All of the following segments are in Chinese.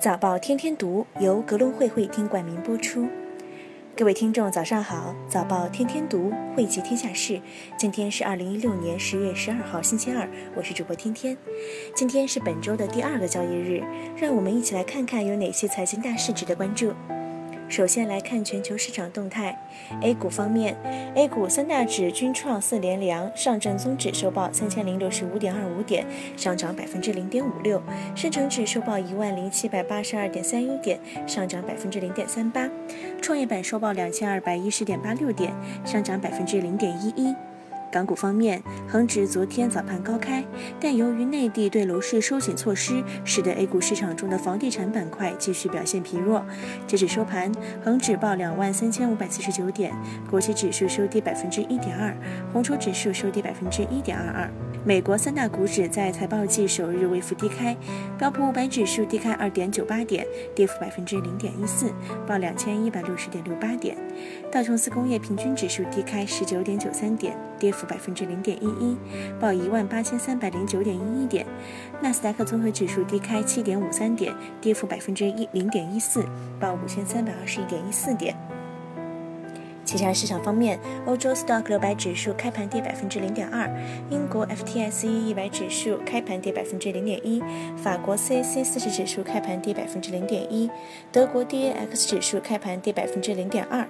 早报天天读由格隆会会听冠名播出。各位听众，早上好！早报天天读，汇集天下事。今天是二零一六年十月十二号，星期二。我是主播天天。今天是本周的第二个交易日，让我们一起来看看有哪些财经大事值得关注。首先来看全球市场动态。A 股方面，A 股三大指均创四连阳，上证综指收报三千零六十五点二五点，上涨百分之零点五六；深成指收报一万零七百八十二点三一点，上涨百分之零点三八；创业板收报两千二百一十点八六点，上涨百分之零点一一。港股方面，恒指昨天早盘高开，但由于内地对楼市收紧措施，使得 A 股市场中的房地产板块继续表现疲弱。截止收盘，恒指报两万三千五百四十九点，国企指数收跌百分之一点二，红筹指数收跌百分之一点二二。美国三大股指在财报季首日微幅低开，标普五百指数低开二点九八点，跌幅百分之零点一四，报两千一百六十点六八点。道琼斯工业平均指数低开十九点九三点，跌幅百分之零点一一，报一万八千三百零九点一一点。纳斯达克综合指数低开七点五三点，跌幅百分之一零点一四，报五千三百二十一点一四点。其他市场方面，欧洲 Stock 六百指数开盘跌百分之零点二，英国 FTSE 一百指数开盘跌百分之零点一，法国 CAC 四十指数开盘跌百分之零点一，德国 DAX 指数开盘跌百分之零点二。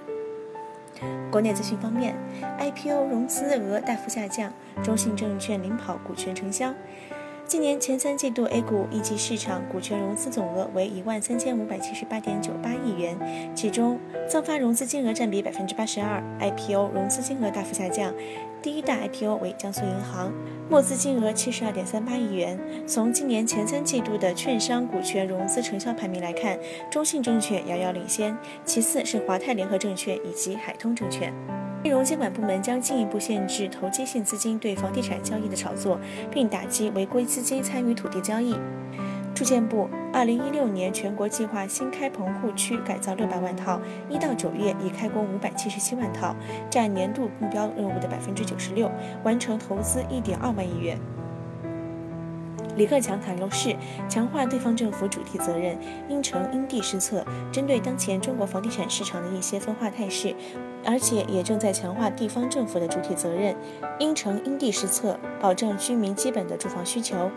国内资讯方面，IPO 融资额大幅下降，中信证券领跑股权承销。今年前三季度 A 股一级市场股权融资总额为一万三千五百七十八点九八亿元，其中增发融资金额占比百分之八十二，IPO 融资金额大幅下降。第一大 IPO 为江苏银行，募资金额七十二点三八亿元。从今年前三季度的券商股权融资成效排名来看，中信证券遥遥领先，其次是华泰联合证券以及海通证券。金融监管部门将进一步限制投机性资金对房地产交易的炒作，并打击违规资金参与土地交易。住建部二零一六年全国计划新开棚户区改造六百万套，一到九月已开工五百七十七万套，占年度目标任务的百分之九十六，完成投资一点二万亿元。李克强袒露是强化地方政府主体责任，因城因地施策，针对当前中国房地产市场的一些分化态势，而且也正在强化地方政府的主体责任，因城因地施策，保障居民基本的住房需求，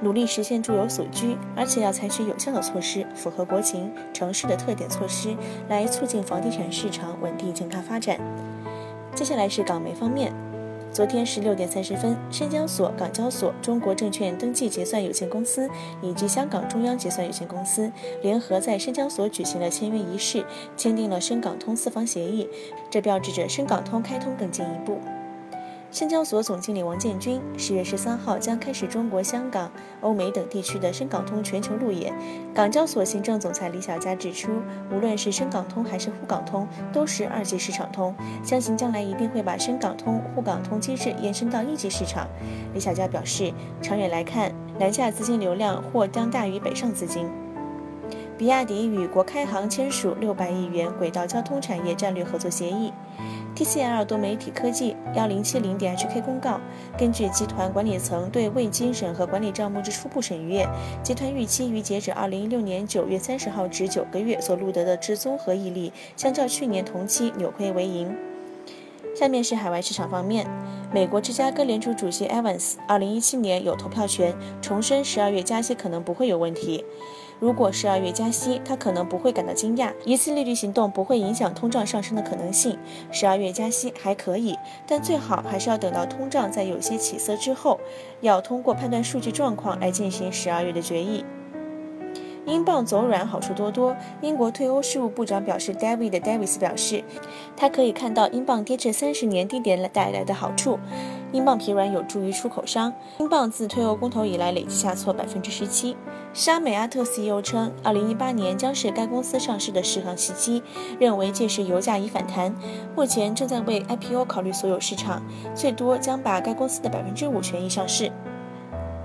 努力实现住有所居，而且要采取有效的措施，符合国情、城市的特点措施，来促进房地产市场稳定健康发展。接下来是港媒方面。昨天十六点三十分，深交所、港交所、中国证券登记结算有限公司以及香港中央结算有限公司联合在深交所举行了签约仪式，签订了深港通四方协议，这标志着深港通开通更进一步。深交所总经理王建军十月十三号将开始中国香港、欧美等地区的深港通全球路演。港交所行政总裁李小加指出，无论是深港通还是沪港通，都是二级市场通，相信将来一定会把深港通、沪港通机制延伸到一级市场。李小加表示，长远来看，南下资金流量或将大于北上资金。比亚迪与国开行签署六百亿元轨道交通产业战略合作协议。TCL 多媒体科技幺零七零点 HK 公告，根据集团管理层对未经审核管理账目之初步审阅，集团预期于截止二零一六年九月三十号止九个月所录得的之综合溢利，相较去年同期扭亏为盈。下面是海外市场方面，美国芝加哥联储主席 Evans 二零一七年有投票权，重申十二月加息可能不会有问题。如果十二月加息，他可能不会感到惊讶。一次利率行动不会影响通胀上升的可能性。十二月加息还可以，但最好还是要等到通胀在有些起色之后，要通过判断数据状况来进行十二月的决议。英镑走软好处多多。英国退欧事务部长表示，David Davis 表示，他可以看到英镑跌至三十年低点带来的好处。英镑疲软有助于出口商。英镑自退欧公投以来累计下挫百分之十七。沙美阿特 CEO 称，二零一八年将是该公司上市的适合时机，认为届时油价已反弹。目前正在为 IPO 考虑所有市场，最多将把该公司的百分之五权益上市。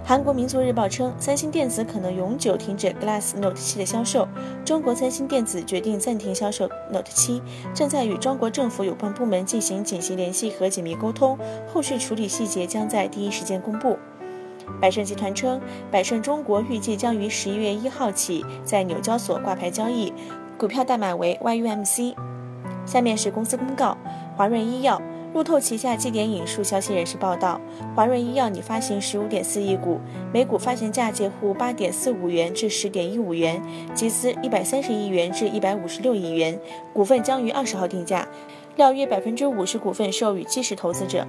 韩国民族日报称，三星电子可能永久停止 Glass Note 7的销售。中国三星电子决定暂停销售 Note 7，正在与中国政府有关部门进行紧急联系和紧密沟通，后续处理细节将在第一时间公布。百盛集团称，百盛中国预计将于十一月一号起在纽交所挂牌交易，股票代码为 YUMC。下面是公司公告：华润医药。路透旗下祭典引述消息人士报道，华润医药拟发行十五点四亿股，每股发行价介乎八点四五元至十点一五元，集资一百三十亿元至一百五十六亿元，股份将于二十号定价，料约百分之五十股份授予基石投资者。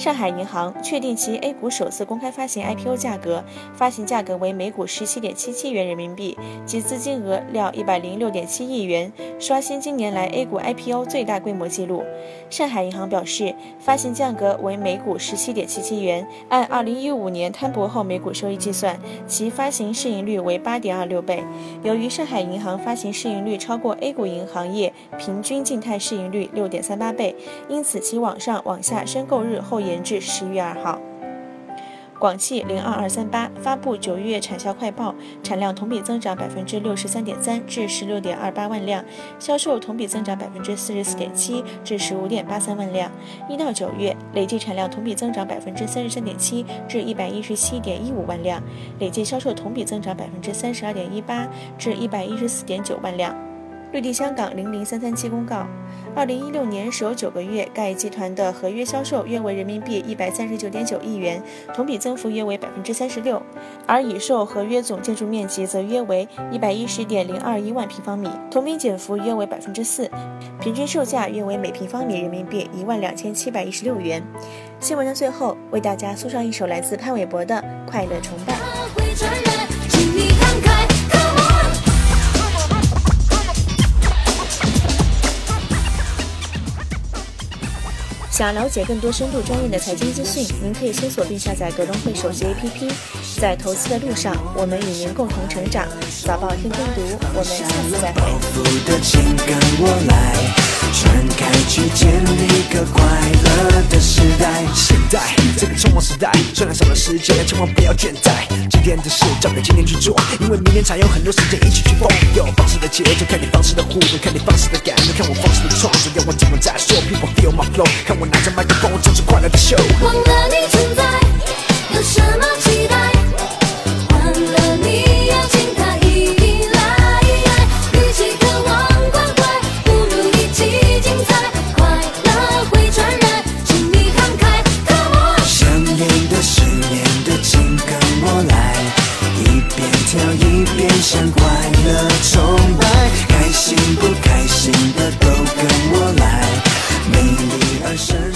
上海银行确定其 A 股首次公开发行 IPO 价格，发行价格为每股十七点七七元人民币，集资金额料一百零六点七亿元，刷新近年来 A 股 IPO 最大规模纪录。上海银行表示，发行价格为每股十七点七七元，按二零一五年摊薄后每股收益计算，其发行市盈率为八点二六倍。由于上海银行发行市盈率超过 A 股银行业平均静态市盈率六点三八倍，因此其网上网下申购日后延。至十一月二号。广汽零二二三八发布九月产销快报，产量同比增长百分之六十三点三，至十六点二八万辆；销售同比增长百分之四十四点七，至十五点八三万辆。一到九月累计产量同比增长百分之三十三点七，至一百一十七点一五万辆；累计销售同比增长百分之三十二点一八，至一百一十四点九万辆。绿地香港零零三三七公告，二零一六年首九个月，该集团的合约销售约为人民币一百三十九点九亿元，同比增幅约为百分之三十六，而已售合约总建筑面积则约为一百一十点零二一万平方米，同比减幅约为百分之四，平均售价约为每平方米人民币一万两千七百一十六元。新闻的最后，为大家送上一首来自潘玮柏的《快乐崇拜》。想了解更多深度专业的财经资讯，您可以搜索并下载格隆汇手机 APP。在投资的路上，我们与您共同成长。早报天天读，我们下次再会。这个匆忙时代，虽然少了时间，千万不要倦怠。今天的事交给今天去做，因为明天才有很多时间一起去疯。有方式的节奏，看你方式的互动，看你方式的感觉，看我方式的创作。要我怎么再说？People feel my flow，看我拿着麦克风唱出快乐的 show 忘了你存在有什么期待欢乐你邀请它一赖来与其渴望关怀不如一起精彩快乐会传染请你慷慨 come on 想恋的失恋的请跟我来一边跳一边向快乐崇拜开心不开心的都跟我来。而深